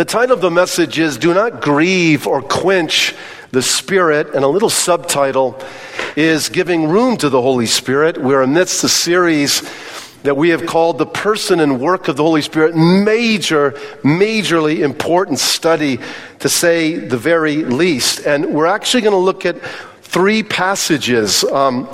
The title of the message is Do Not Grieve or Quench the Spirit, and a little subtitle is Giving Room to the Holy Spirit. We're amidst a series that we have called the person and work of the Holy Spirit, major, majorly important study to say the very least. And we're actually going to look at three passages. Um,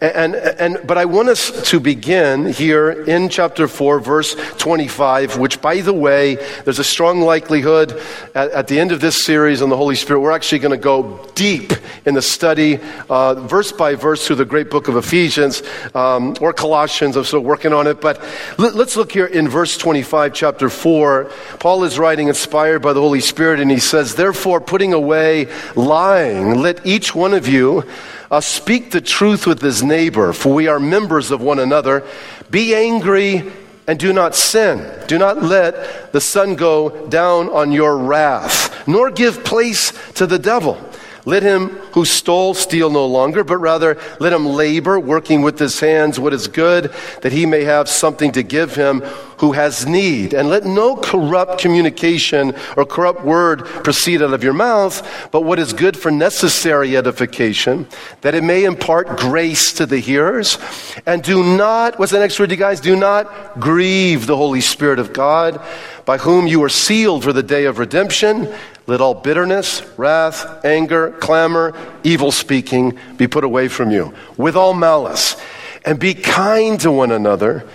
and, and, but I want us to begin here in chapter 4, verse 25, which, by the way, there's a strong likelihood at, at the end of this series on the Holy Spirit, we're actually going to go deep in the study, uh, verse by verse, through the great book of Ephesians um, or Colossians. I'm still working on it. But let, let's look here in verse 25, chapter 4. Paul is writing inspired by the Holy Spirit, and he says, Therefore, putting away lying, let each one of you uh, speak the truth with his neighbor, for we are members of one another. Be angry and do not sin. Do not let the sun go down on your wrath, nor give place to the devil. Let him who stole steal no longer, but rather let him labor, working with his hands what is good, that he may have something to give him who has need. And let no corrupt communication or corrupt word proceed out of your mouth, but what is good for necessary edification, that it may impart grace to the hearers. And do not, what's the next word, you guys? Do not grieve the Holy Spirit of God, by whom you are sealed for the day of redemption. Let all bitterness, wrath, anger, clamor, evil speaking be put away from you, with all malice. And be kind to one another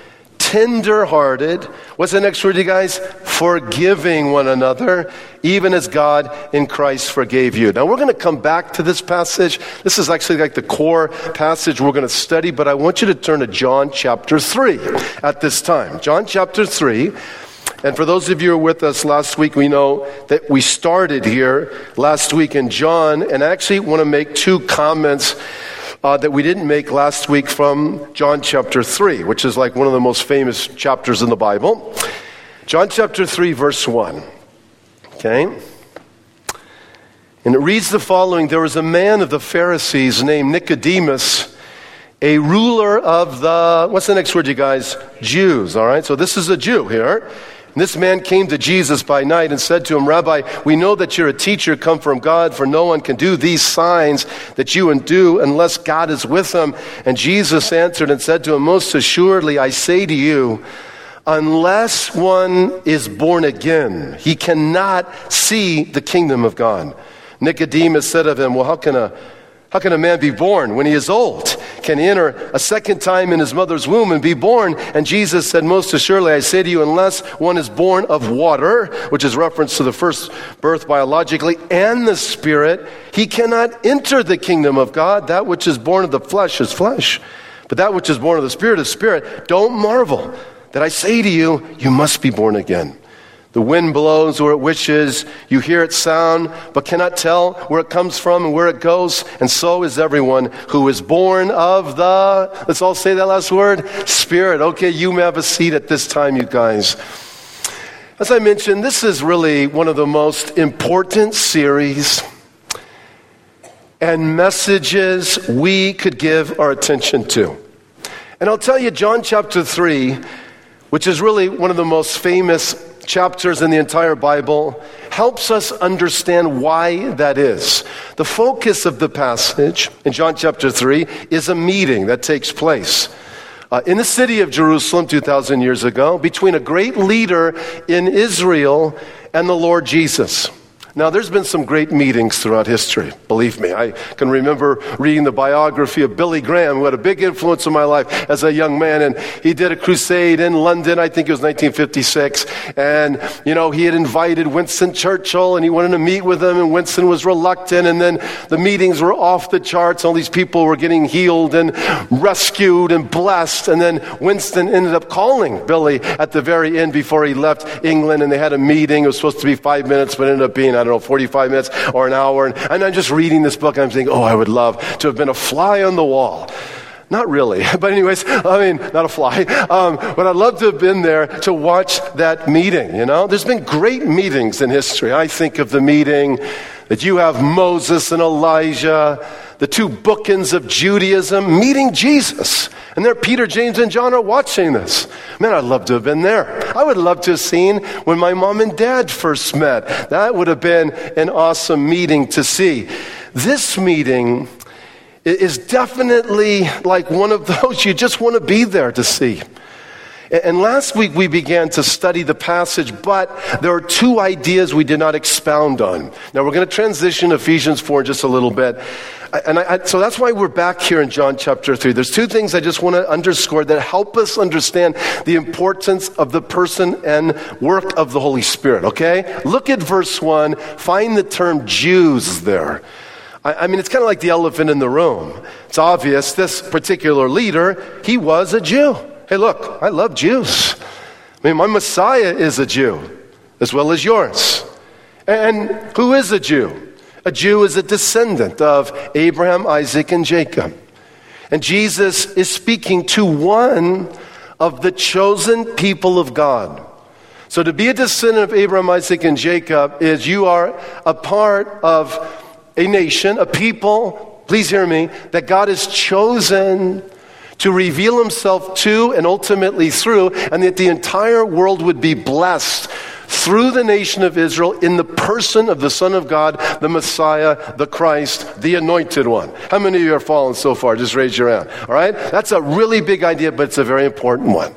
tender hearted. What's the next word, you guys? Forgiving one another, even as God in Christ forgave you. Now, we're going to come back to this passage. This is actually like the core passage we're going to study, but I want you to turn to John chapter 3 at this time. John chapter 3. And for those of you who were with us last week, we know that we started here last week in John, and I actually want to make two comments uh, that we didn't make last week from John chapter 3, which is like one of the most famous chapters in the Bible. John chapter 3, verse 1. Okay? And it reads the following There was a man of the Pharisees named Nicodemus, a ruler of the, what's the next word, you guys? Jews, all right? So this is a Jew here. And this man came to Jesus by night and said to him, Rabbi, we know that you're a teacher come from God, for no one can do these signs that you do unless God is with him. And Jesus answered and said to him, Most assuredly, I say to you, unless one is born again, he cannot see the kingdom of God. Nicodemus said of him, Well, how can a how can a man be born when he is old? Can he enter a second time in his mother's womb and be born? And Jesus said, Most assuredly, I say to you, unless one is born of water, which is reference to the first birth biologically, and the Spirit, he cannot enter the kingdom of God. That which is born of the flesh is flesh, but that which is born of the Spirit is spirit. Don't marvel that I say to you, you must be born again. The wind blows where it wishes. You hear its sound, but cannot tell where it comes from and where it goes. And so is everyone who is born of the, let's all say that last word, Spirit. Okay, you may have a seat at this time, you guys. As I mentioned, this is really one of the most important series and messages we could give our attention to. And I'll tell you, John chapter 3, which is really one of the most famous chapters in the entire Bible helps us understand why that is. The focus of the passage in John chapter 3 is a meeting that takes place. Uh, in the city of Jerusalem 2,000 years ago, between a great leader in Israel and the Lord Jesus. Now, there's been some great meetings throughout history, believe me. I can remember reading the biography of Billy Graham, who had a big influence in my life as a young man. And he did a crusade in London, I think it was 1956. And, you know, he had invited Winston Churchill and he wanted to meet with him, and Winston was reluctant. And then the meetings were off the charts. All these people were getting healed and rescued and blessed. And then Winston ended up calling Billy at the very end before he left England, and they had a meeting. It was supposed to be five minutes, but ended up being, I don't know, 45 minutes or an hour. And, and I'm just reading this book and I'm thinking, oh, I would love to have been a fly on the wall. Not really, but anyways, I mean, not a fly. Um, but I'd love to have been there to watch that meeting, you know? There's been great meetings in history. I think of the meeting that you have Moses and Elijah, the two bookends of Judaism, meeting Jesus. And there, Peter, James, and John are watching this. Man, I'd love to have been there. I would love to have seen when my mom and dad first met. That would have been an awesome meeting to see. This meeting is definitely like one of those you just want to be there to see. And last week we began to study the passage, but there are two ideas we did not expound on. Now we're going to transition Ephesians 4 just a little bit. And I, so that's why we're back here in John chapter 3. There's two things I just want to underscore that help us understand the importance of the person and work of the Holy Spirit, okay? Look at verse 1. Find the term Jews there. I mean, it's kind of like the elephant in the room. It's obvious this particular leader, he was a Jew. Hey, look, I love Jews. I mean, my Messiah is a Jew, as well as yours. And who is a Jew? A Jew is a descendant of Abraham, Isaac, and Jacob. And Jesus is speaking to one of the chosen people of God. So to be a descendant of Abraham, Isaac, and Jacob is you are a part of a nation, a people, please hear me, that God has chosen to reveal himself to and ultimately through, and that the entire world would be blessed through the nation of Israel in the person of the Son of God, the Messiah, the Christ, the Anointed One. How many of you are fallen so far? Just raise your hand. All right? That's a really big idea, but it's a very important one.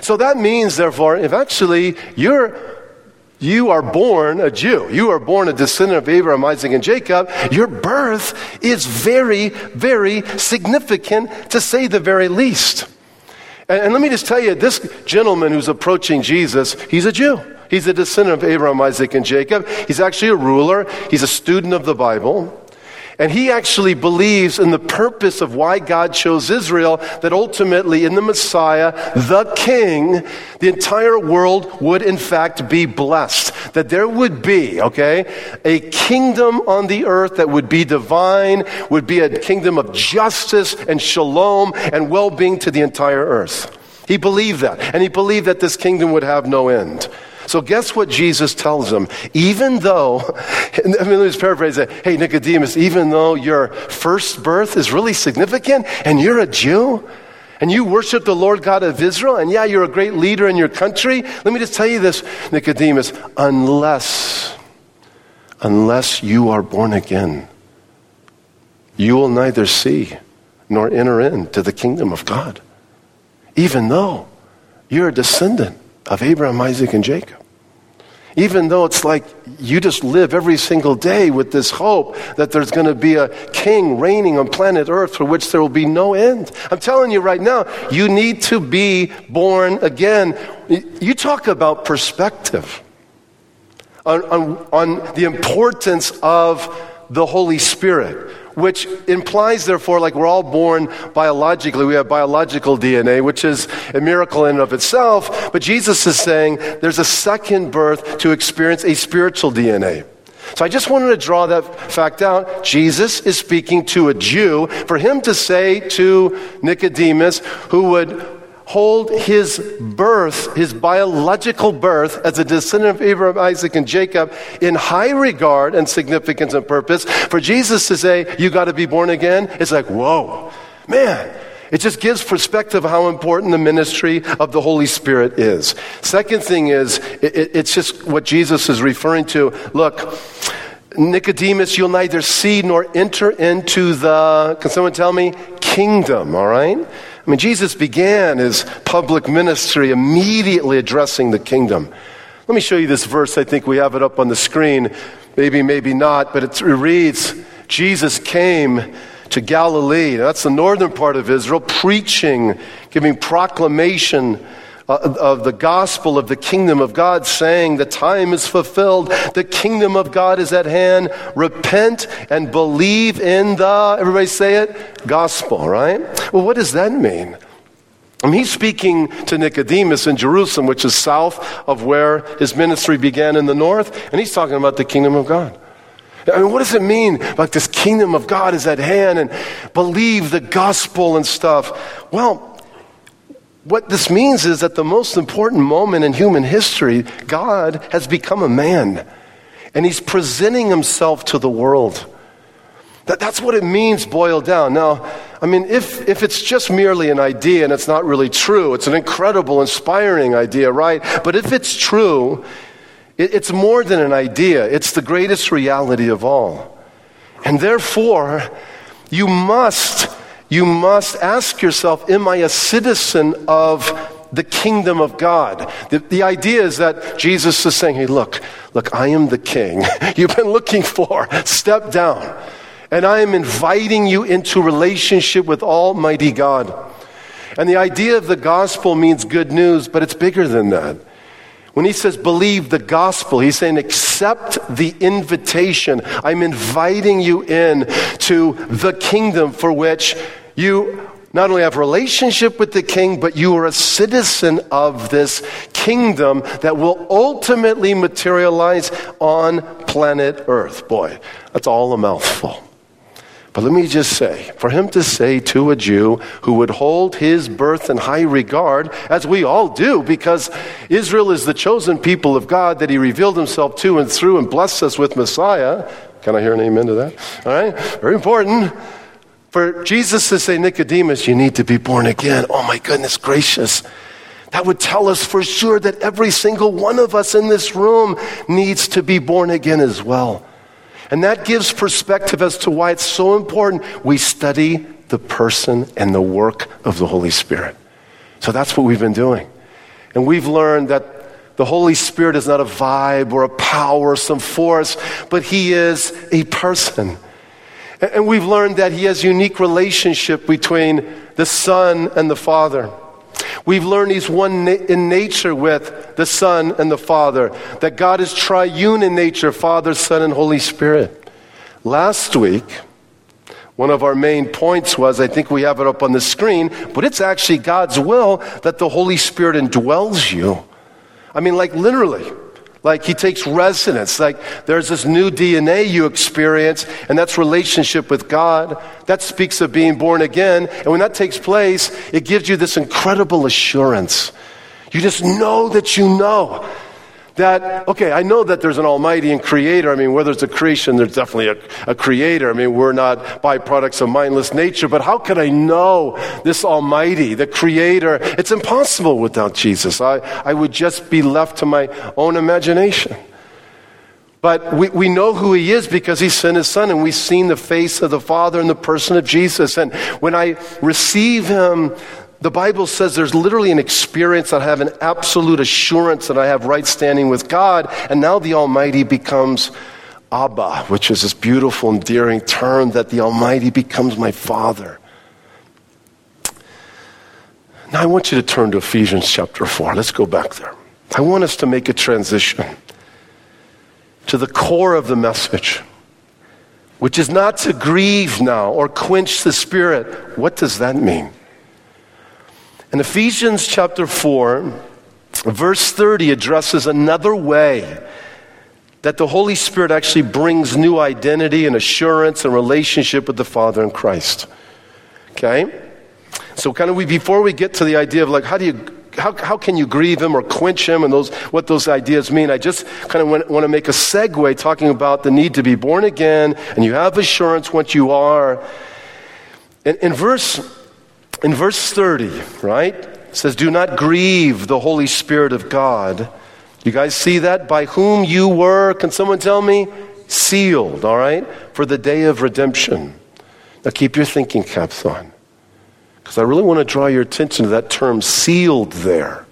So that means, therefore, if actually you're you are born a Jew. You are born a descendant of Abraham, Isaac, and Jacob. Your birth is very, very significant, to say the very least. And, and let me just tell you this gentleman who's approaching Jesus, he's a Jew. He's a descendant of Abraham, Isaac, and Jacob. He's actually a ruler, he's a student of the Bible. And he actually believes in the purpose of why God chose Israel, that ultimately in the Messiah, the King, the entire world would in fact be blessed. That there would be, okay, a kingdom on the earth that would be divine, would be a kingdom of justice and shalom and well being to the entire earth. He believed that. And he believed that this kingdom would have no end. So, guess what Jesus tells them? Even though, I mean, let me just paraphrase it. Hey, Nicodemus, even though your first birth is really significant and you're a Jew, and you worship the Lord God of Israel, and yeah, you're a great leader in your country, let me just tell you this, Nicodemus, unless, unless you are born again, you will neither see nor enter into the kingdom of God, even though you're a descendant of Abraham, Isaac, and Jacob. Even though it's like you just live every single day with this hope that there's going to be a king reigning on planet Earth for which there will be no end. I'm telling you right now, you need to be born again. You talk about perspective on, on, on the importance of the Holy Spirit which implies, therefore, like we're all born biologically. We have biological DNA, which is a miracle in and of itself. But Jesus is saying there's a second birth to experience a spiritual DNA. So I just wanted to draw that fact out. Jesus is speaking to a Jew. For him to say to Nicodemus, who would hold his birth, his biological birth, as a descendant of Abraham, Isaac, and Jacob in high regard and significance and purpose. For Jesus to say, you got to be born again, it's like, whoa, man. It just gives perspective how important the ministry of the Holy Spirit is. Second thing is, it, it's just what Jesus is referring to. Look, Nicodemus, you'll neither see nor enter into the, can someone tell me, kingdom, all right? I mean, Jesus began his public ministry immediately addressing the kingdom. Let me show you this verse. I think we have it up on the screen. Maybe, maybe not, but it reads Jesus came to Galilee. That's the northern part of Israel, preaching, giving proclamation of the gospel of the kingdom of God, saying, The time is fulfilled, the kingdom of God is at hand. Repent and believe in the, everybody say it, gospel, right? Well, what does that mean? I mean, he's speaking to Nicodemus in Jerusalem, which is south of where his ministry began in the north, and he's talking about the kingdom of God. I mean, what does it mean? Like this kingdom of God is at hand and believe the gospel and stuff. Well, what this means is that the most important moment in human history, God has become a man and he's presenting himself to the world. That, that's what it means boiled down. Now, I mean, if, if it's just merely an idea and it's not really true, it's an incredible, inspiring idea, right? But if it's true, it, it's more than an idea, it's the greatest reality of all. And therefore, you must, you must ask yourself, am I a citizen of the kingdom of God. The, the idea is that Jesus is saying, hey, look, look, I am the king you've been looking for. Step down. And I am inviting you into relationship with Almighty God. And the idea of the gospel means good news, but it's bigger than that. When he says believe the gospel, he's saying accept the invitation. I'm inviting you in to the kingdom for which you not only have relationship with the king, but you are a citizen of this kingdom that will ultimately materialize on planet Earth. Boy, that's all a mouthful. But let me just say, for him to say to a Jew who would hold his birth in high regard, as we all do, because Israel is the chosen people of God that he revealed himself to and through and blessed us with Messiah. Can I hear an amen to that? All right, very important. For Jesus to say, Nicodemus, you need to be born again. Oh my goodness gracious. That would tell us for sure that every single one of us in this room needs to be born again as well. And that gives perspective as to why it's so important we study the person and the work of the Holy Spirit. So that's what we've been doing. And we've learned that the Holy Spirit is not a vibe or a power or some force, but He is a person. And we've learned that he has unique relationship between the Son and the Father. We've learned he's one in nature with the Son and the Father, that God is triune in nature Father, Son, and Holy Spirit. Last week, one of our main points was I think we have it up on the screen, but it's actually God's will that the Holy Spirit indwells you. I mean, like literally. Like he takes resonance. Like there's this new DNA you experience, and that's relationship with God. That speaks of being born again. And when that takes place, it gives you this incredible assurance. You just know that you know that, okay, I know that there's an almighty and creator. I mean, whether it's a creation, there's definitely a, a, creator. I mean, we're not byproducts of mindless nature, but how could I know this almighty, the creator? It's impossible without Jesus. I, I would just be left to my own imagination. But we, we know who he is because he sent his son, and we've seen the face of the Father in the person of Jesus. And when I receive him, the Bible says there's literally an experience that I have an absolute assurance that I have right standing with God, and now the Almighty becomes Abba, which is this beautiful, endearing term that the Almighty becomes my Father. Now I want you to turn to Ephesians chapter 4. Let's go back there. I want us to make a transition to the core of the message, which is not to grieve now or quench the Spirit. What does that mean? In Ephesians chapter 4, verse 30 addresses another way that the Holy Spirit actually brings new identity and assurance and relationship with the Father in Christ. Okay? So kind of we before we get to the idea of like how do you how, how can you grieve him or quench him and those what those ideas mean i just kind of want, want to make a segue talking about the need to be born again and you have assurance once you are in, in verse in verse 30, right? It says, Do not grieve the Holy Spirit of God. You guys see that? By whom you were, can someone tell me? Sealed, all right? For the day of redemption. Now keep your thinking caps on. Because I really want to draw your attention to that term sealed there.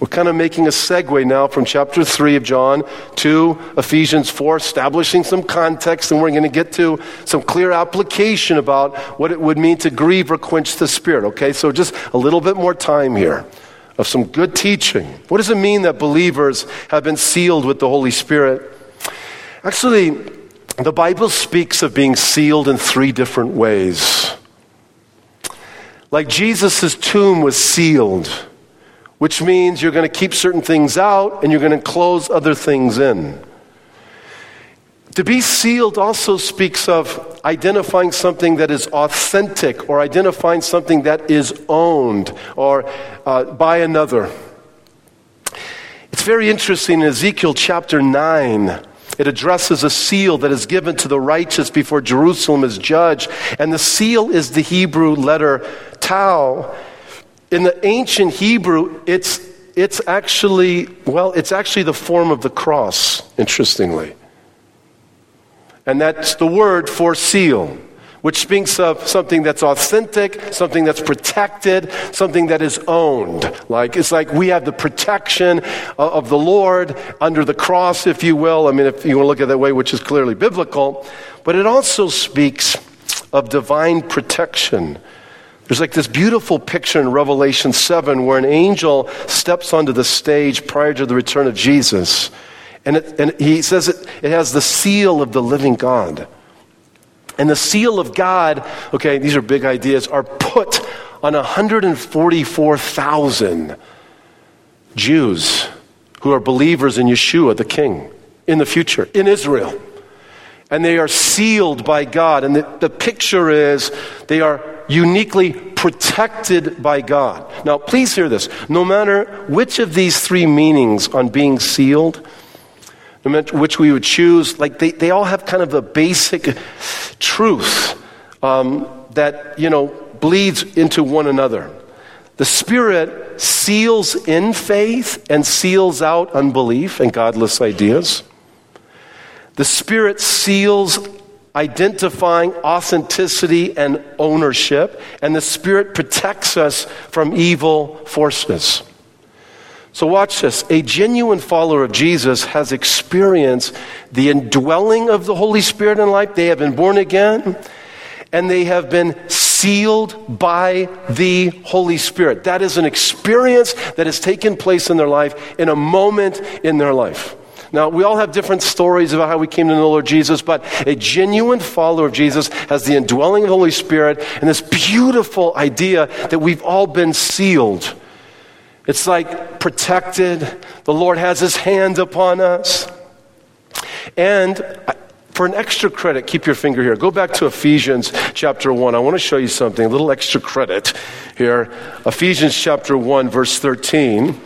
We're kind of making a segue now from chapter 3 of John to Ephesians 4, establishing some context, and we're going to get to some clear application about what it would mean to grieve or quench the Spirit. Okay, so just a little bit more time here of some good teaching. What does it mean that believers have been sealed with the Holy Spirit? Actually, the Bible speaks of being sealed in three different ways. Like Jesus' tomb was sealed which means you're going to keep certain things out and you're going to close other things in. To be sealed also speaks of identifying something that is authentic or identifying something that is owned or uh, by another. It's very interesting in Ezekiel chapter 9. It addresses a seal that is given to the righteous before Jerusalem is judged. And the seal is the Hebrew letter tau. In the ancient Hebrew, it's, it's actually, well, it's actually the form of the cross, interestingly. And that's the word for seal which speaks of something that's authentic, something that's protected, something that is owned. Like it's like we have the protection of the Lord under the cross, if you will. I mean, if you want to look at it that way, which is clearly biblical, but it also speaks of divine protection. There's like this beautiful picture in Revelation 7 where an angel steps onto the stage prior to the return of Jesus. And, it, and he says it, it has the seal of the living God. And the seal of God, okay, these are big ideas, are put on 144,000 Jews who are believers in Yeshua, the King, in the future, in Israel. And they are sealed by God. And the, the picture is they are uniquely protected by God. Now, please hear this. No matter which of these three meanings on being sealed, which we would choose, like they, they all have kind of a basic truth um, that, you know, bleeds into one another. The Spirit seals in faith and seals out unbelief and godless ideas. The Spirit seals identifying authenticity and ownership, and the Spirit protects us from evil forces. So, watch this. A genuine follower of Jesus has experienced the indwelling of the Holy Spirit in life. They have been born again and they have been sealed by the Holy Spirit. That is an experience that has taken place in their life in a moment in their life. Now, we all have different stories about how we came to know the Lord Jesus, but a genuine follower of Jesus has the indwelling of the Holy Spirit and this beautiful idea that we've all been sealed it's like protected. The Lord has his hand upon us. And for an extra credit, keep your finger here. Go back to Ephesians chapter 1. I want to show you something, a little extra credit here. Ephesians chapter 1, verse 13.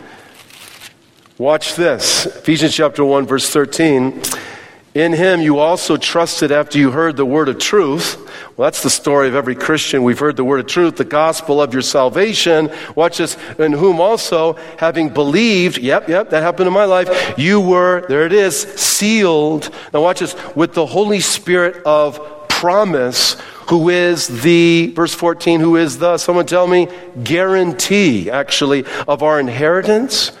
Watch this. Ephesians chapter 1, verse 13. In him you also trusted after you heard the word of truth well, that's the story of every Christian. We've heard the word of truth, the gospel of your salvation. Watch this. In whom also, having believed, yep, yep, that happened in my life, you were, there it is, sealed. Now watch this, with the Holy Spirit of promise, who is the, verse 14, who is the, someone tell me, guarantee, actually, of our inheritance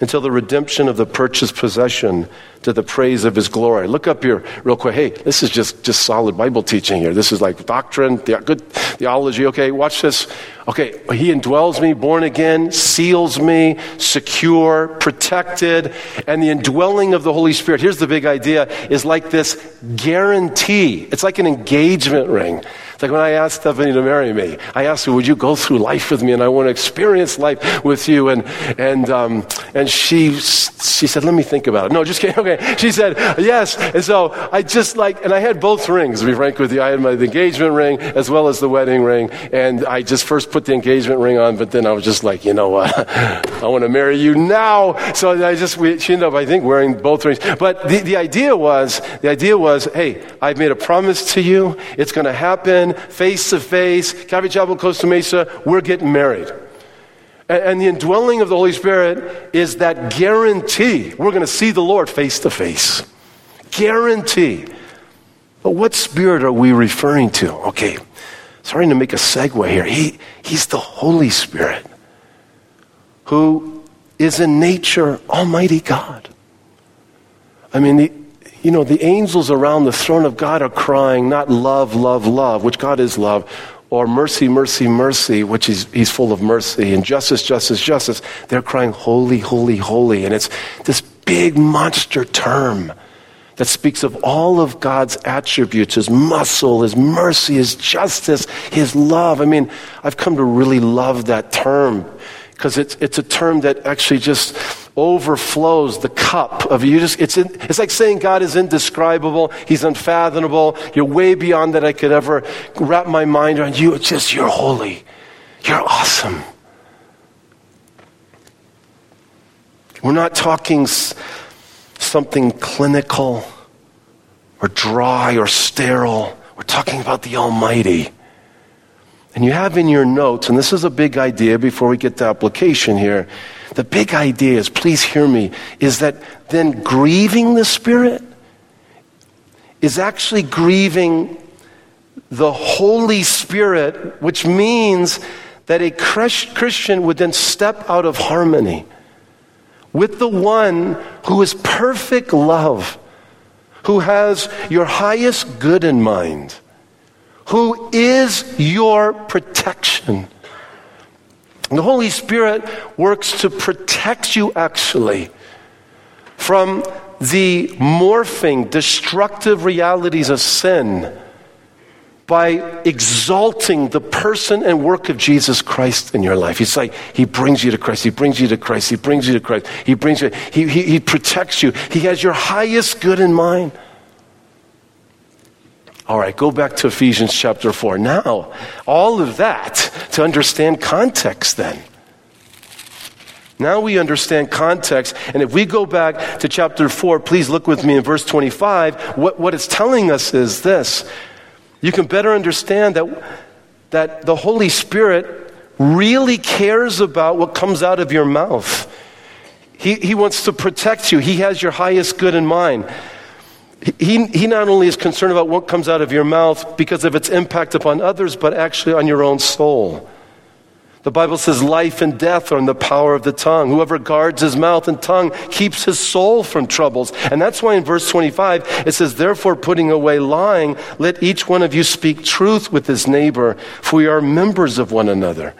until the redemption of the purchased possession to the praise of his glory. Look up here real quick. Hey, this is just, just solid Bible teaching here. This is like doctrine, the, good theology. Okay, watch this. Okay, he indwells me, born again, seals me, secure, protected, and the indwelling of the Holy Spirit. Here's the big idea is like this guarantee. It's like an engagement ring. It's like when I asked Stephanie to marry me, I asked her, Would you go through life with me? And I want to experience life with you. And, and, um, and she, she said, Let me think about it. No, just kidding. Okay. She said, Yes. And so I just like, and I had both rings, to be frank with you. I had my engagement ring as well as the wedding ring. And I just first put the engagement ring on, but then I was just like, You know what? I want to marry you now. So I just, we, she ended up, I think, wearing both rings. But the, the idea was, the idea was, Hey, I've made a promise to you. It's going to happen face to face, Calvary Chapel, Costa Mesa, we're getting married. And, the indwelling of the Holy Spirit is that guarantee we're going to see the Lord face to face. Guarantee. But what spirit are we referring to? Okay, starting to make a segue here. He, he's the Holy Spirit who is in nature Almighty God. I mean, the, you know, the angels around the throne of God are crying, not love, love, love, which God is love, or mercy, mercy, mercy, which is, he's full of mercy, and justice, justice, justice. They're crying, holy, holy, holy. And it's this big monster term that speaks of all of God's attributes his muscle, his mercy, his justice, his love. I mean, I've come to really love that term because it's, it's a term that actually just overflows the cup of you just it's, in, it's like saying god is indescribable he's unfathomable you're way beyond that i could ever wrap my mind around you it's just you're holy you're awesome we're not talking something clinical or dry or sterile. We're talking about the Almighty. And you have in your notes, and this is a big idea before we get to application here. The big idea is, please hear me, is that then grieving the Spirit is actually grieving the Holy Spirit, which means that a Christian would then step out of harmony with the one who is perfect love, who has your highest good in mind, who is your protection. The Holy Spirit works to protect you actually from the morphing, destructive realities of sin by exalting the person and work of Jesus Christ in your life. He's like, He brings you to Christ, He brings you to Christ, He brings you to Christ, He brings you, He, he, he protects you, He has your highest good in mind. All right, go back to Ephesians chapter 4. Now, all of that to understand context then. Now we understand context. And if we go back to chapter 4, please look with me in verse 25. What, what it's telling us is this you can better understand that, that the Holy Spirit really cares about what comes out of your mouth. He, he wants to protect you, He has your highest good in mind. He, he not only is concerned about what comes out of your mouth because of its impact upon others, but actually on your own soul. The Bible says life and death are in the power of the tongue. Whoever guards his mouth and tongue keeps his soul from troubles. And that's why in verse 25 it says, Therefore, putting away lying, let each one of you speak truth with his neighbor, for we are members of one another.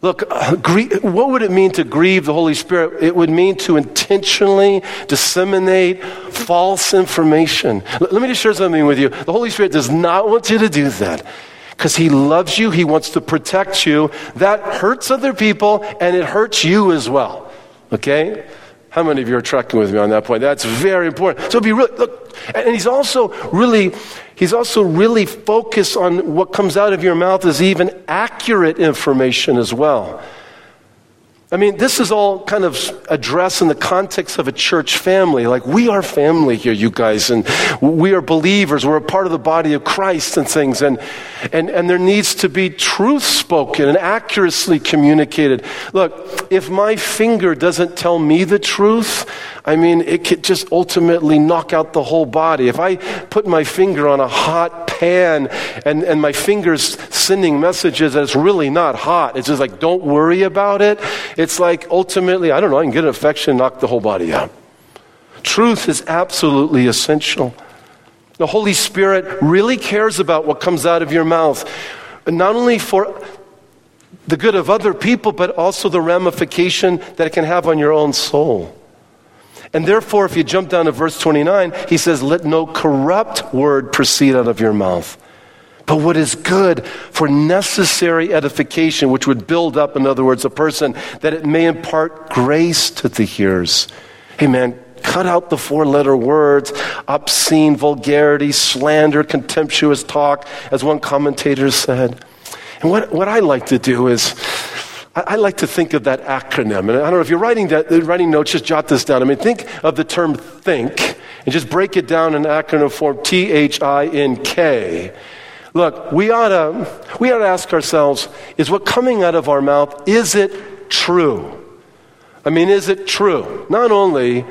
Look, uh, what would it mean to grieve the Holy Spirit? It would mean to intentionally disseminate false information. Let me just share something with you. The Holy Spirit does not want you to do that because He loves you, He wants to protect you. That hurts other people and it hurts you as well. Okay? How many of you are tracking with me on that point? That's very important. So be really look, and he's also really, he's also really focused on what comes out of your mouth is even accurate information as well. I mean, this is all kind of addressed in the context of a church family. Like, we are family here, you guys, and we are believers. We're a part of the body of Christ and things. And, and, and there needs to be truth spoken and accurately communicated. Look, if my finger doesn't tell me the truth, I mean, it could just ultimately knock out the whole body. If I put my finger on a hot pan and, and my finger's sending messages that it's really not hot, it's just like, don't worry about it. It's like ultimately, I don't know, I can get an infection and knock the whole body out. Truth is absolutely essential. The Holy Spirit really cares about what comes out of your mouth, not only for the good of other people, but also the ramification that it can have on your own soul. And therefore, if you jump down to verse 29, he says, Let no corrupt word proceed out of your mouth, but what is good for necessary edification, which would build up, in other words, a person, that it may impart grace to the hearers. Man, cut out the four letter words, obscene vulgarity, slander, contemptuous talk, as one commentator said. And what, what I like to do is, I, I, like to think of that acronym. And I don't know if you're writing, that, uh, writing notes, just jot this down. I mean, think of the term think and just break it down in acronym form T H I N K. Look, we ought, to, we ought to ask ourselves is what coming out of our mouth, is it true? I mean, is it true? Not only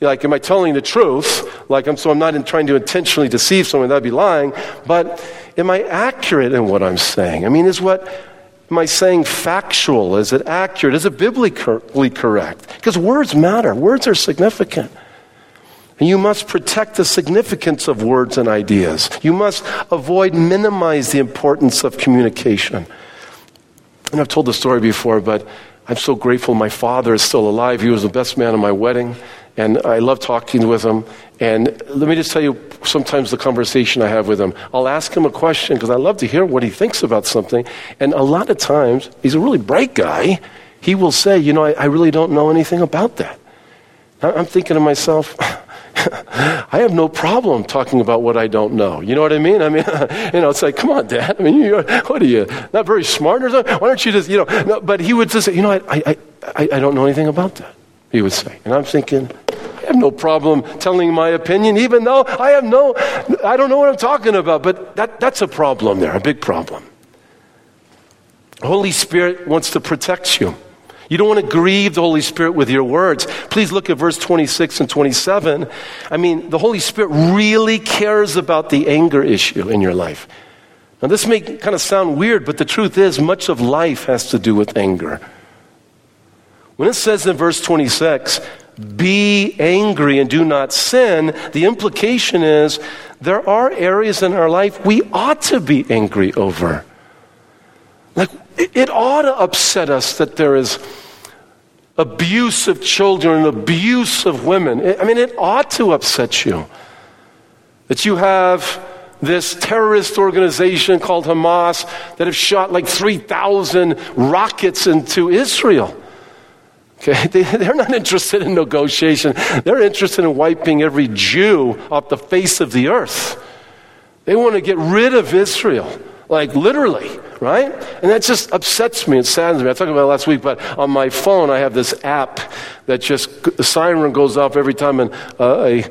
like, am I telling the truth? Like, I'm so I'm not trying to intentionally deceive someone, that'd be lying. But am I accurate in what I'm saying? I mean, is what Am I saying factual? Is it accurate? Is it biblically correct? Because words matter, words are significant. And you must protect the significance of words and ideas. You must avoid, minimize the importance of communication. And I've told the story before, but I'm so grateful my father is still alive. He was the best man at my wedding, and I love talking with him. And let me just tell you sometimes the conversation I have with him. I'll ask him a question because I love to hear what he thinks about something. And a lot of times, he's a really bright guy. He will say, You know, I, I really don't know anything about that. I'm thinking to myself, I have no problem talking about what I don't know. You know what I mean? I mean, you know, it's like, come on, Dad. I mean, you, what are you, not very smart or something? Why don't you just, you know, no, but he would just say, you know, I, I, I, I don't know anything about that, he would say. And I'm thinking, I have no problem telling my opinion, even though I have no, I don't know what I'm talking about, but that, that's a problem there, a big problem. Holy Spirit wants to protect you. You don't want to grieve the Holy Spirit with your words. Please look at verse 26 and 27. I mean, the Holy Spirit really cares about the anger issue in your life. Now, this may kind of sound weird, but the truth is, much of life has to do with anger. When it says in verse 26, be angry and do not sin, the implication is there are areas in our life we ought to be angry over. Like, it ought to upset us that there is abuse of children, abuse of women. I mean, it ought to upset you that you have this terrorist organization called Hamas that have shot like 3,000 rockets into Israel. Okay, they, they're not interested in negotiation. They're interested in wiping every Jew off the face of the earth. They want to get rid of Israel, like literally, right? And that just upsets me. It saddens me. I talked about it last week, but on my phone, I have this app that just, the siren goes off every time an, uh, a,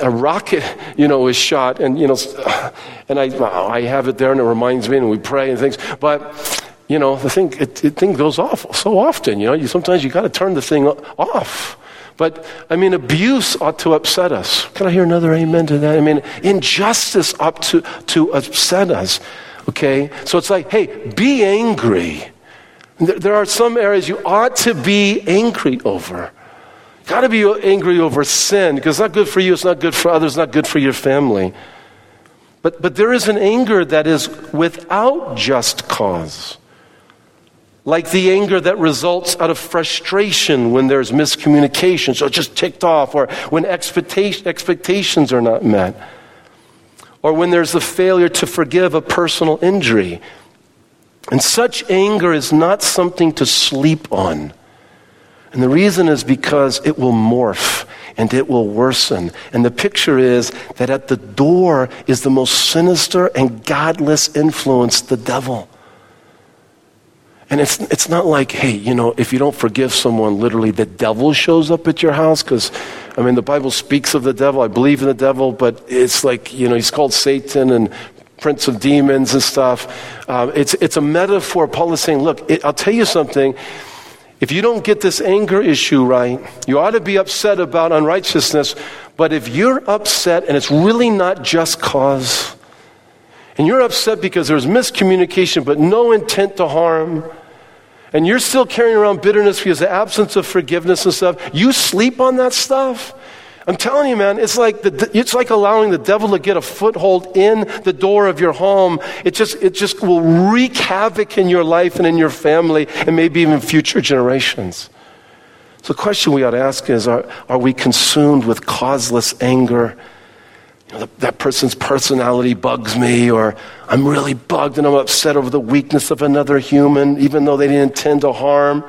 a rocket, you know, is shot. And, you know, and I, I have it there and it reminds me and we pray and things. But, you know, the thing, it, the thing goes off so often, you know, you, sometimes you got to turn the thing off. But, I mean, abuse ought to upset us. Can I hear another amen to that? I mean, injustice ought to, to upset us. Okay? So it's like, hey, be angry. There are some areas you ought to be angry over. Got to be angry over sin because it's not good for you, it's not good for others, it's not good for your family. But, but there is an anger that is without just cause like the anger that results out of frustration when there's miscommunication, so just ticked off, or when expectation, expectations are not met, or when there's the failure to forgive a personal injury. And such anger is not something to sleep on. And the reason is because it will morph and it will worsen. And the picture is that at the door is the most sinister and godless influence, the devil. And it's, it's not like, hey, you know, if you don't forgive someone, literally the devil shows up at your house. Because, I mean, the Bible speaks of the devil. I believe in the devil, but it's like, you know, he's called Satan and prince of demons and stuff. Um, it's, it's a metaphor. Paul is saying, look, it, I'll tell you something. If you don't get this anger issue right, you ought to be upset about unrighteousness. But if you're upset and it's really not just cause, and you're upset because there's miscommunication but no intent to harm, and you're still carrying around bitterness because the absence of forgiveness and stuff, you sleep on that stuff. I'm telling you, man, it's like, the, it's like allowing the devil to get a foothold in the door of your home. It just, it just will wreak havoc in your life and in your family and maybe even future generations. So the question we ought to ask is, are, are we consumed with causeless anger that person's personality bugs me, or I'm really bugged and I'm upset over the weakness of another human, even though they didn't intend to harm.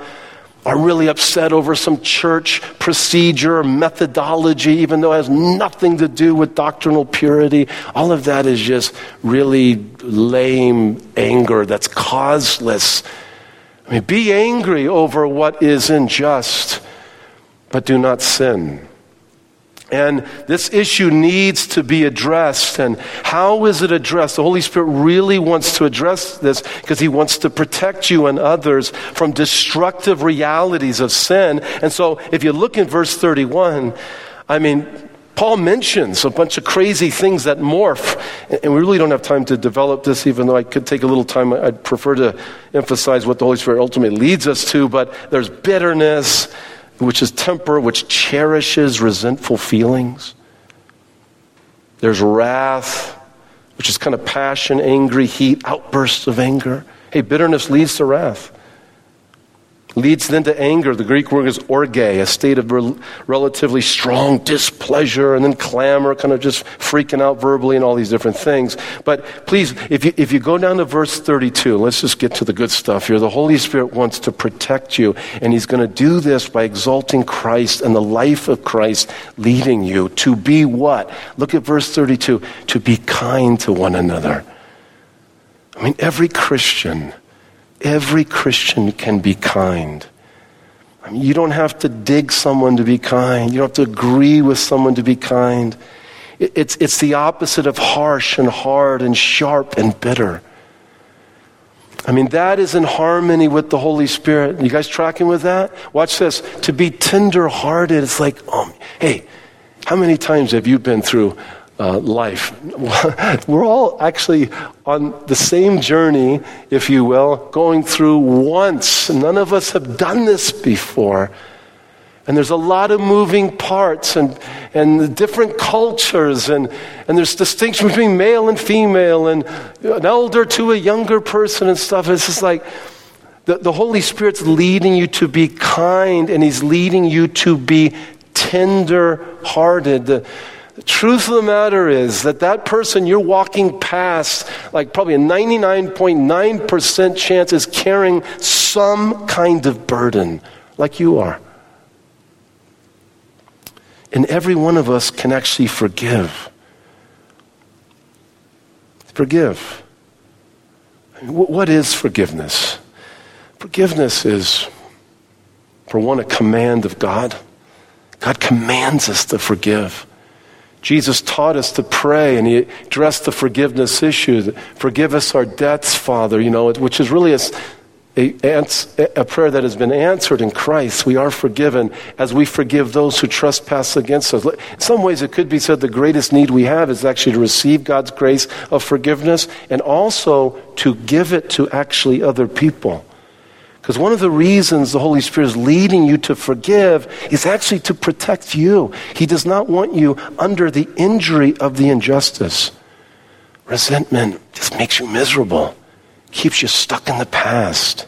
I'm really upset over some church procedure or methodology, even though it has nothing to do with doctrinal purity. All of that is just really lame anger that's causeless. I mean, be angry over what is unjust, but do not sin. And this issue needs to be addressed. And how is it addressed? The Holy Spirit really wants to address this because He wants to protect you and others from destructive realities of sin. And so, if you look in verse 31, I mean, Paul mentions a bunch of crazy things that morph. And we really don't have time to develop this, even though I could take a little time. I'd prefer to emphasize what the Holy Spirit ultimately leads us to. But there's bitterness which is temper, which cherishes resentful feelings. There's wrath, which is kind of passion, angry, heat, outbursts of anger. Hey, bitterness leads to wrath leads then to anger. The Greek word is orge, a state of rel- relatively strong displeasure, and then clamor, kind of just freaking out verbally and all these different things. But please, if you, if you go down to verse 32, let's just get to the good stuff here. The Holy Spirit wants to protect you, and He's going to do this by exalting Christ and the life of Christ leading you to be what? Look at verse 32 to be kind to one another. I mean, every Christian Every Christian can be kind. I mean, you don't have to dig someone to be kind. You don't have to agree with someone to be kind. It's, it's the opposite of harsh and hard and sharp and bitter. I mean, that is in harmony with the Holy Spirit. You guys tracking with that? Watch this. To be tender hearted, it's like, oh, hey, how many times have you been through uh, life? We're all actually on the same journey, if you will, going through once. None of us have done this before. And there's a lot of moving parts and, and different cultures, and, and there's distinction between male and female, and an elder to a younger person and stuff. It's just like the, the Holy Spirit's leading you to be kind, and He's leading you to be tender hearted. The, truth of the matter is that that person you're walking past, like probably a 99.9% chance, is carrying some kind of burden, like you are. And every one of us can actually forgive. Forgive. What is forgiveness? Forgiveness is, for one, a command of God. God commands us to forgive. Jesus taught us to pray and he addressed the forgiveness issue. Forgive us our debts, Father, you know, which is really a, a, a, prayer that has been answered in Christ. We are forgiven as we forgive those who trespass against us. In some ways, it could be said the greatest need we have is actually to receive God's grace of forgiveness and also to give it to actually other people. Because one of the reasons the Holy Spirit is leading you to forgive is actually to protect you. He does not want you under the injury of the injustice. Resentment just makes you miserable keeps you stuck in the past.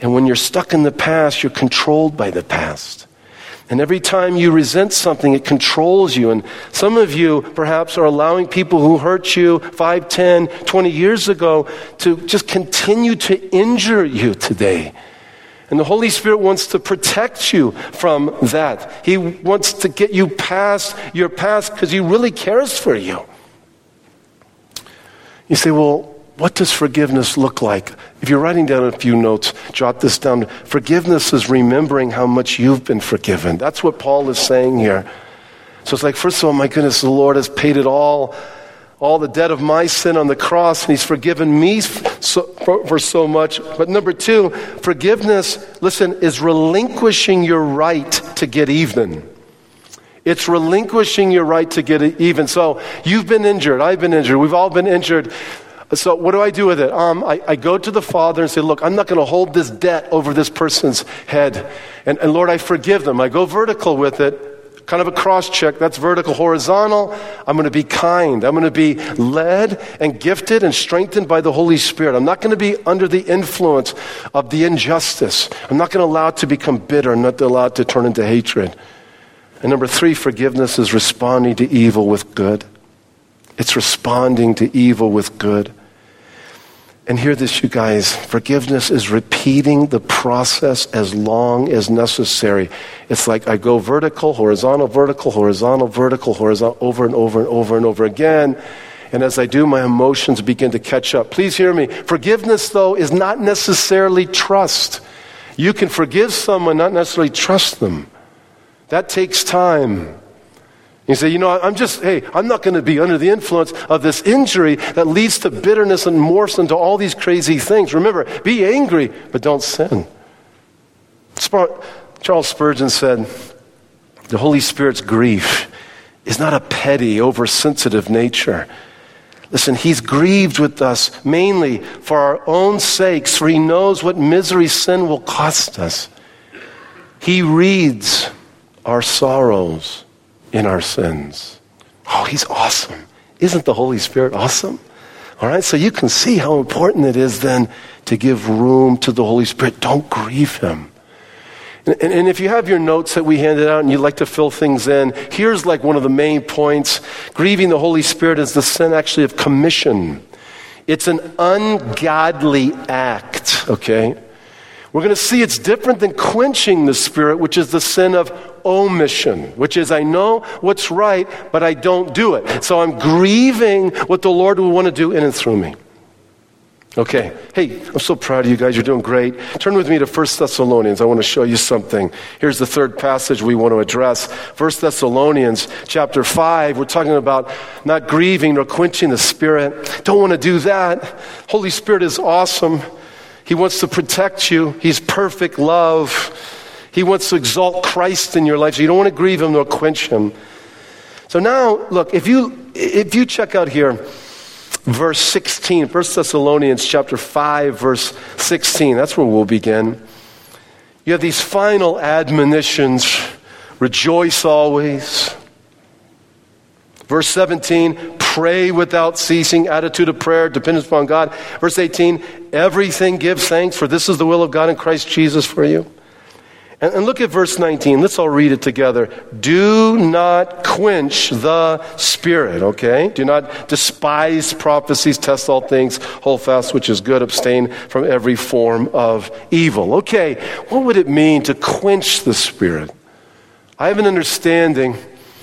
And when you're stuck in the past, you're controlled by the past. And every time you resent something, it controls you. And some of you perhaps are allowing people who hurt you 5, 10, 20 years ago to just continue to injure you today. And the Holy Spirit wants to protect you from that. He wants to get you past your past because He really cares for you. You say, well, what does forgiveness look like? If you're writing down a few notes, jot this down. Forgiveness is remembering how much you've been forgiven. That's what Paul is saying here. So it's like, first of all, my goodness, the Lord has paid it all, all the debt of my sin on the cross, and He's forgiven me so, for, for so much. But number two, forgiveness, listen, is relinquishing your right to get even. It's relinquishing your right to get even. So you've been injured. I've been injured. We've all been injured. So, what do I do with it? Um, I, I, go to the Father and say, Look, I'm not going to hold this debt over this person's head. And, and Lord, I forgive them. I go vertical with it, kind of a cross check. That's vertical. Horizontal, I'm going to be kind. I'm going to be led and gifted and strengthened by the Holy Spirit. I'm not going to be under the influence of the injustice. I'm not going to allow it to become bitter. I'm not allow it to turn into hatred. And number three, forgiveness is responding to evil with good. It's responding to evil with good. And hear this, you guys forgiveness is repeating the process as long as necessary. It's like I go vertical, horizontal, vertical, horizontal, vertical, horizontal, over and over and over and over again. And as I do, my emotions begin to catch up. Please hear me. Forgiveness, though, is not necessarily trust. You can forgive someone, not necessarily trust them. That takes time. You say, you know, I'm just, hey, I'm not going to be under the influence of this injury that leads to bitterness and morphs into all these crazy things. Remember, be angry, but don't sin. Charles Spurgeon said, the Holy Spirit's grief is not a petty, oversensitive nature. Listen, he's grieved with us mainly for our own sakes, for he knows what misery sin will cost us. He reads our sorrows in our sins. Oh, he's awesome. Isn't the Holy Spirit awesome? All right, so you can see how important it is then to give room to the Holy Spirit. Don't grieve him. And, and, and, if you have your notes that we handed out and you'd like to fill things in, here's like one of the main points. Grieving the Holy Spirit is the sin actually of commission. It's an ungodly act, okay? We're going to see it's different than quenching the Spirit, which is the sin of omission, which is I know what's right, but I don't do it. So I'm grieving what the Lord will want to do in and through me. Okay. Hey, I'm so proud of you guys. You're doing great. Turn with me to 1 Thessalonians. I want to show you something. Here's the third passage we want to address. 1 Thessalonians chapter 5. We're talking about not grieving nor quenching the Spirit. Don't want to do that. Holy Spirit is awesome. He wants to protect you. He's perfect love. He wants to exalt Christ in your life. So you don't want to grieve him nor quench him. So now, look, if you, if you check out here, verse 16, 1 Thessalonians chapter 5, verse 16. That's where we'll begin. You have these final admonitions rejoice always. Verse 17, pray without ceasing, attitude of prayer, dependence upon God. Verse 18, everything give thanks, for this is the will of God in Christ Jesus for you. And, and look at verse 19. Let's all read it together. Do not quench the Spirit, okay? Do not despise prophecies, test all things, hold fast which is good, abstain from every form of evil. Okay, what would it mean to quench the Spirit? I have an understanding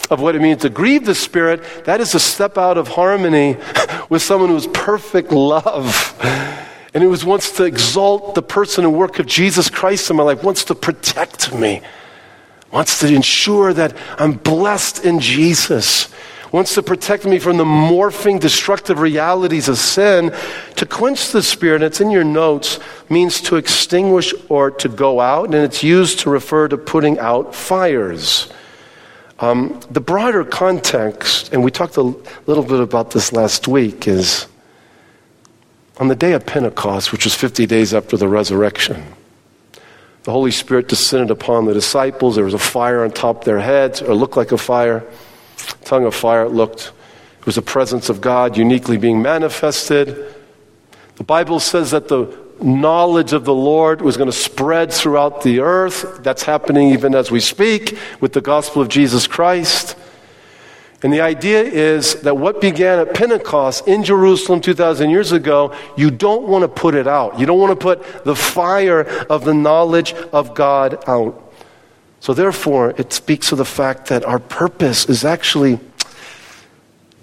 of what it means to grieve the Spirit. That is to step out of harmony with someone who is perfect love and who wants to exalt the person and work of Jesus Christ in my life, wants to protect me, wants to ensure that I'm blessed in Jesus, wants to protect me from the morphing, destructive realities of sin. To quench the spirit, it's in your notes, means to extinguish or to go out, and it's used to refer to putting out fires. Um, the broader context, and we talked a little bit about this last week, is on the day of Pentecost, which was 50 days after the resurrection, the Holy Spirit descended upon the disciples. There was a fire on top of their heads, or looked like a fire. Tongue of fire, it looked. It was the presence of God uniquely being manifested. The Bible says that the knowledge of the Lord was going to spread throughout the earth. That's happening even as we speak with the gospel of Jesus Christ. And the idea is that what began at Pentecost in Jerusalem 2,000 years ago, you don't want to put it out. You don't want to put the fire of the knowledge of God out. So, therefore, it speaks of the fact that our purpose is actually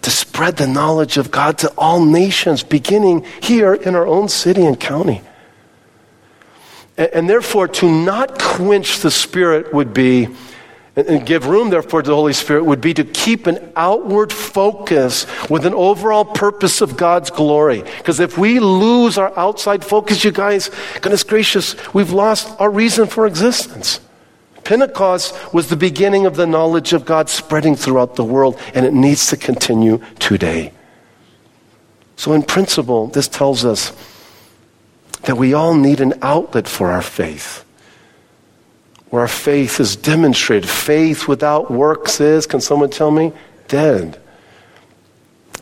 to spread the knowledge of God to all nations, beginning here in our own city and county. And, therefore, to not quench the Spirit would be and give room, therefore, to the Holy Spirit would be to keep an outward focus with an overall purpose of God's glory. Because if we lose our outside focus, you guys, goodness gracious, we've lost our reason for existence. Pentecost was the beginning of the knowledge of God spreading throughout the world, and it needs to continue today. So, in principle, this tells us that we all need an outlet for our faith where our faith is demonstrated. Faith without works is, can someone tell me? Dead.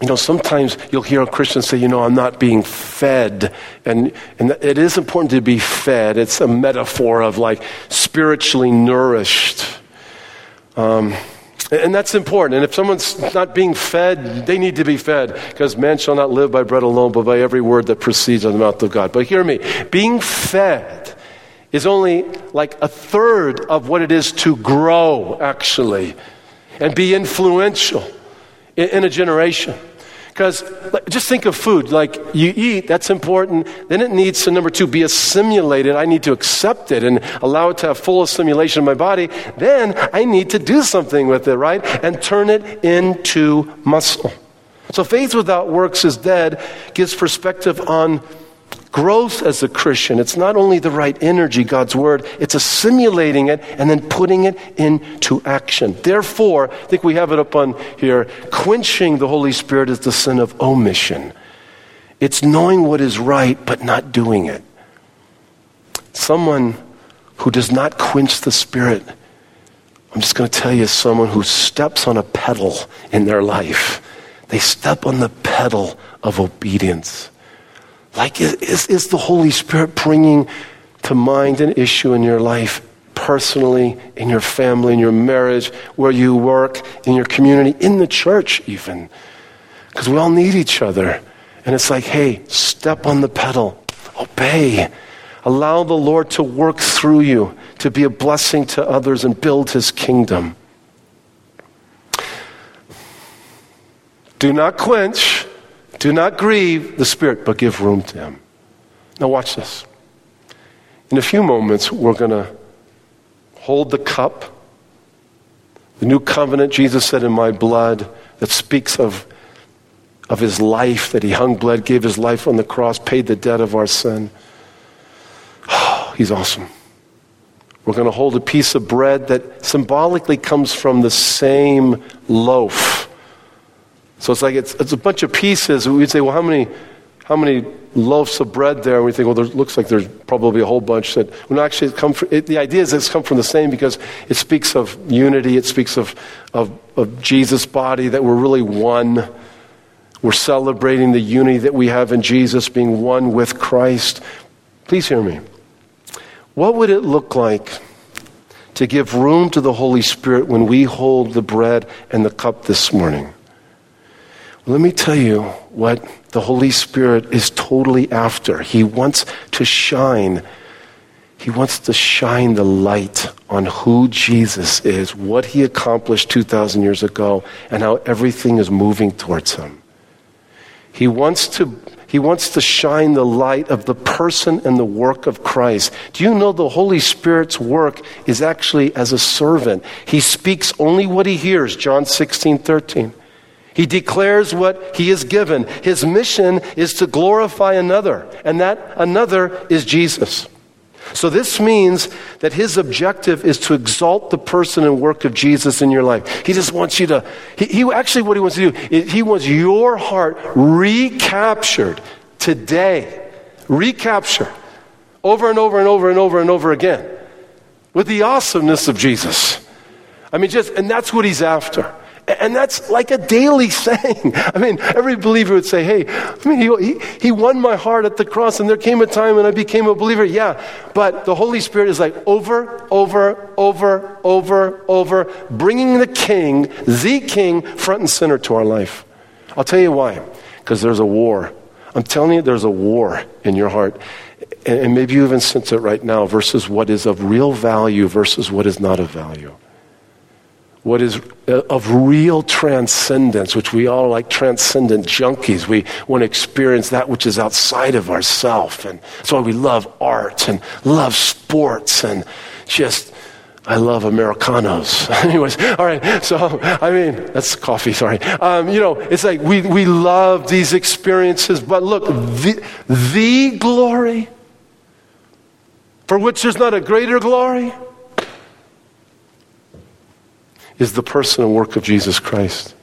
You know, sometimes you'll hear a Christian say, you know, I'm not being fed. And, and it is important to be fed. It's a metaphor of like spiritually nourished. Um, and that's important. And if someone's not being fed, they need to be fed because man shall not live by bread alone, but by every word that proceeds out of the mouth of God. But hear me being fed is only like a third of what it is to grow, actually, and be influential in, a generation. Because just think of food. Like you eat, that's important. Then it needs to, number two, be assimilated. I need to accept it and allow it to have full assimilation in my body. Then I need to do something with it, right? And turn it into muscle. So faith without works is dead, gives perspective on growth as a Christian, it's not only the right energy, God's word, it's assimilating it and then putting it into action. Therefore, I think we have it up on here quenching the Holy Spirit is the sin of omission. It's knowing what is right but not doing it. Someone who does not quench the Spirit, I'm just going to tell you, someone who steps on a pedal in their life. They step on the pedal of obedience. Like, is, is the Holy Spirit bringing to mind an issue in your life personally, in your family, in your marriage, where you work, in your community, in the church, even? Because we all need each other. And it's like, hey, step on the pedal, obey. Allow the Lord to work through you to be a blessing to others and build his kingdom. Do not quench do not grieve the Spirit, but give room to Him. Now, watch this. In a few moments, we're going to hold the cup, the new covenant, Jesus said, in my blood, that speaks of, of his life, that he hung, bled, gave his life on the cross, paid the debt of our sin. Oh, he's awesome. We're going to hold a piece of bread that symbolically comes from the same loaf. So it's like it's, it's a bunch of pieces. We'd say, well, how many, how many loaves of bread there? And we think, well, there looks like there's probably a whole bunch that, well, actually, come from, it, the idea is it's come from the same because it speaks of unity. It speaks of, of, of Jesus' body, that we're really one. We're celebrating the unity that we have in Jesus, being one with Christ. Please hear me. What would it look like to give room to the Holy Spirit when we hold the bread and the cup this morning? Let me tell you what the Holy Spirit is totally after. He wants to shine. He wants to shine the light on who Jesus is, what he accomplished 2,000 years ago, and how everything is moving towards him. He wants to he wants to shine the light of the person and the work of Christ. Do you know the Holy Spirit's work is actually as a servant? He speaks only what he hears, John 16, 13. He declares what he is given. His mission is to glorify another, and that another is Jesus. So, this means that his objective is to exalt the person and work of Jesus in your life. He just wants you to, he, he actually, what he wants to do, is he wants your heart recaptured today. Recapture over and over and over and over and over again with the awesomeness of Jesus. I mean, just, and that's what he's after. And that's like a daily saying. I mean, every believer would say, hey, I mean, he, he, won my heart at the cross, and there came a time when I became a believer. Yeah, but the Holy Spirit is like over, over, over, over, over, bringing the King, the King, front and center to our life. I'll tell you why. Because there's a war. I'm telling you, there's a war in your heart. And maybe you even sense it right now versus what is of real value versus what is not of value what is uh, of real transcendence, which we all like transcendent junkies. We want to experience that which is outside of ourself. And that's why we love art and love sports and just, I love Americanos. Anyways, all right. So, I mean, that's coffee, sorry. Um, you know, it's like we, we love these experiences, but look, the, the glory for which there's not a greater glory is the person and work of Jesus Christ.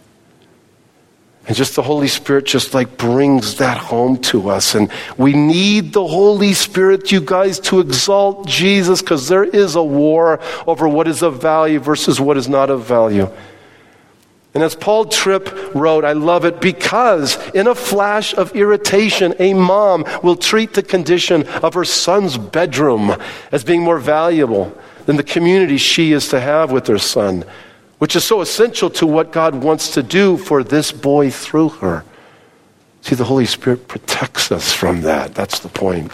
And just the Holy Spirit just like brings that home to us. And we need the Holy Spirit, you guys, to exalt Jesus because there is a war over what is of value versus what is not of value. And as Paul Tripp wrote, I love it because in a flash of irritation, a mom will treat the condition of her son's bedroom as being more valuable than the community she is to have with her son which is so essential to what God wants to do for this boy through her. See, the Holy Spirit protects us from that. That's the point.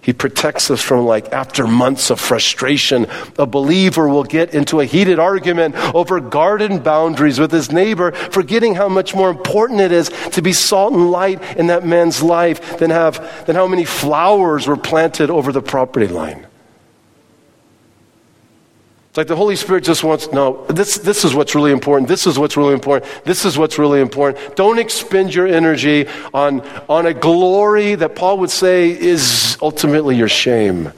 He protects us from, like, after months of frustration, a believer will get into a heated argument over garden boundaries with his neighbor, forgetting how much more important it is to be salt and light in that man's life than, have, than how many flowers were planted over the property line like the Holy Spirit just wants, no, this, this is what's really important. This is what's really important. This is what's really important. Don't expend your energy on, on a glory that Paul would say is ultimately your shame.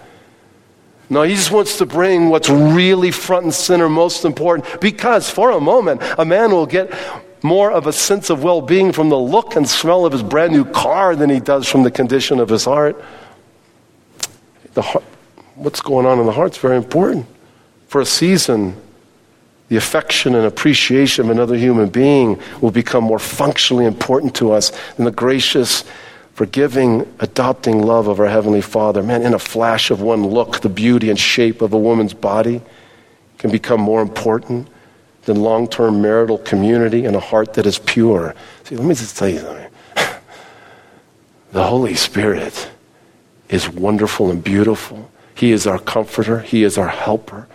No, he just wants to bring what's really front and center, most important, because for a moment, a man will get more of a sense of well being from the look and smell of his brand new car than he does from the condition of his heart. The heart what's going on in the heart is very important for a season, the affection and appreciation of another human being will become more functionally important to us than the gracious, forgiving, adopting love of our Heavenly Father. Man, in a flash of one look, the beauty and shape of a woman's body can become more important than long term marital community and a heart that is pure. See, let me just tell you something. the Holy Spirit is wonderful and beautiful. He is our comforter, He is our helper.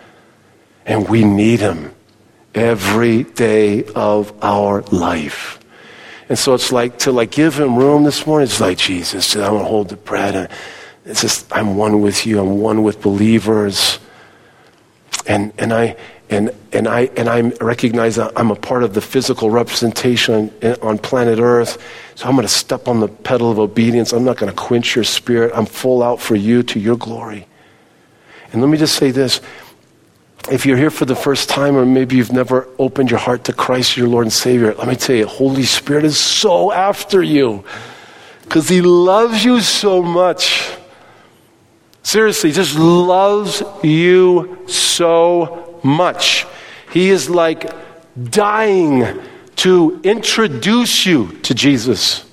And we need Him every day of our life. And so it's like to like give him room this morning. It's like Jesus. I want to hold the bread. And it's just I'm one with you. I'm one with believers. And and I and and I and I recognize that I'm a part of the physical representation on, on planet Earth. So I'm going to step on the pedal of obedience. I'm not going to quench your spirit. I'm full out for you to your glory. And let me just say this if you're here for the first time, or maybe you've never opened your heart to Christ, your Lord and Savior, let me tell you, Holy Spirit is so after you because He loves you so much. Seriously, just loves you so much. He is like dying to introduce you to Jesus.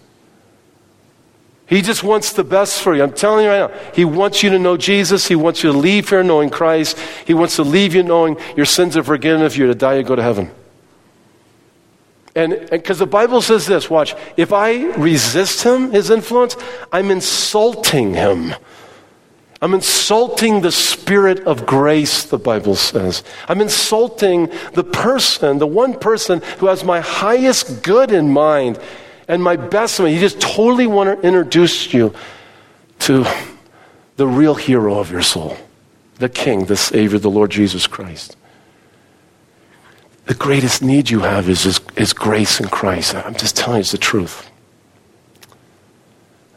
He just wants the best for you. I'm telling you right now. He wants you to know Jesus. He wants you to leave here knowing Christ. He wants to leave you knowing your sins are forgiven. If you're to die, you go to heaven. And because the Bible says this, watch, if I resist him, his influence, I'm insulting him. I'm insulting the spirit of grace, the Bible says. I'm insulting the person, the one person who has my highest good in mind and my best man. He just totally want to introduce you to the real hero of your soul, the King, the Savior, the Lord Jesus Christ. The greatest need you have is, is, is grace in Christ. I'm just telling you, it's the truth.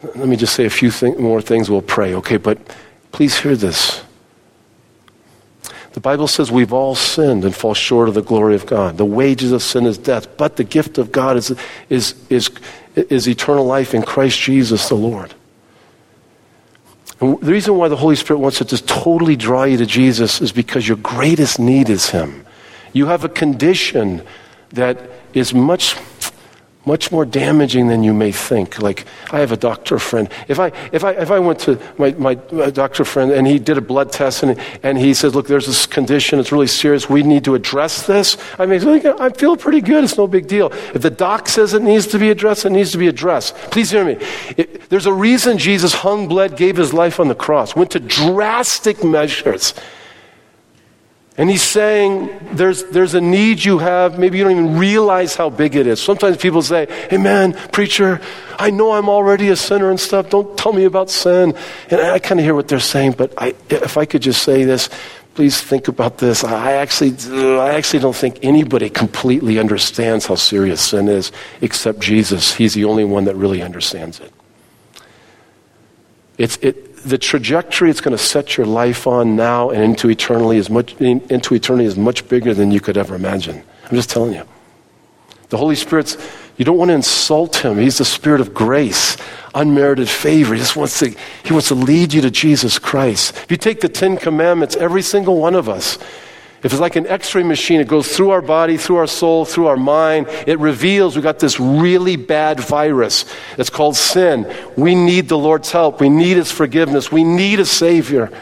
Let me just say a few more things. We'll pray, okay? But please hear this. The Bible says we've all sinned and fall short of the glory of God. The wages of sin is death, but the gift of God is, is, is, is eternal life in Christ Jesus the Lord. And the reason why the Holy Spirit wants to just totally draw you to Jesus is because your greatest need is Him. You have a condition that is much much more damaging than you may think. Like, I have a doctor friend. If I, if I, if I went to my, my, doctor friend and he did a blood test and, and he says, look, there's this condition, it's really serious, we need to address this, I mean, I feel pretty good, it's no big deal. If the doc says it needs to be addressed, it needs to be addressed. Please hear me. It, there's a reason Jesus hung, bled, gave his life on the cross, went to drastic measures and he's saying there's, there's a need you have. Maybe you don't even realize how big it is. Sometimes people say, Hey man, preacher, I know I'm already a sinner and stuff. Don't tell me about sin. And I kind of hear what they're saying, but I, if I could just say this, please think about this. I actually, I actually don't think anybody completely understands how serious sin is except Jesus. He's the only one that really understands it. It's, it, the trajectory it's going to set your life on now and into eternity is much into eternity is much bigger than you could ever imagine. I'm just telling you. The Holy Spirit's you don't want to insult him. He's the spirit of grace, unmerited favor. He just wants to he wants to lead you to Jesus Christ. If you take the 10 commandments, every single one of us if it's like an x ray machine, it goes through our body, through our soul, through our mind. It reveals we got this really bad virus It's called sin. We need the Lord's help. We need His forgiveness. We need a Savior.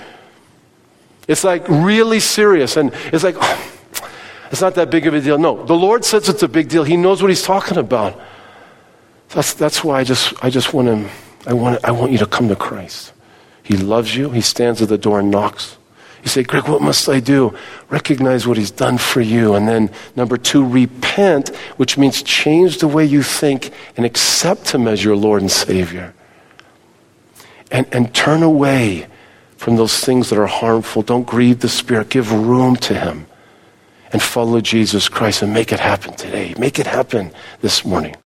It's like really serious. And it's like, oh, it's not that big of a deal. No, the Lord says it's a big deal. He knows what He's talking about. That's, that's why I just, I just want, him, I, want, I want you to come to Christ. He loves you, He stands at the door and knocks. You say, Greg, what must I do? Recognize what he's done for you. And then, number two, repent, which means change the way you think and accept him as your Lord and Savior. And, and turn away from those things that are harmful. Don't grieve the Spirit. Give room to him and follow Jesus Christ and make it happen today. Make it happen this morning.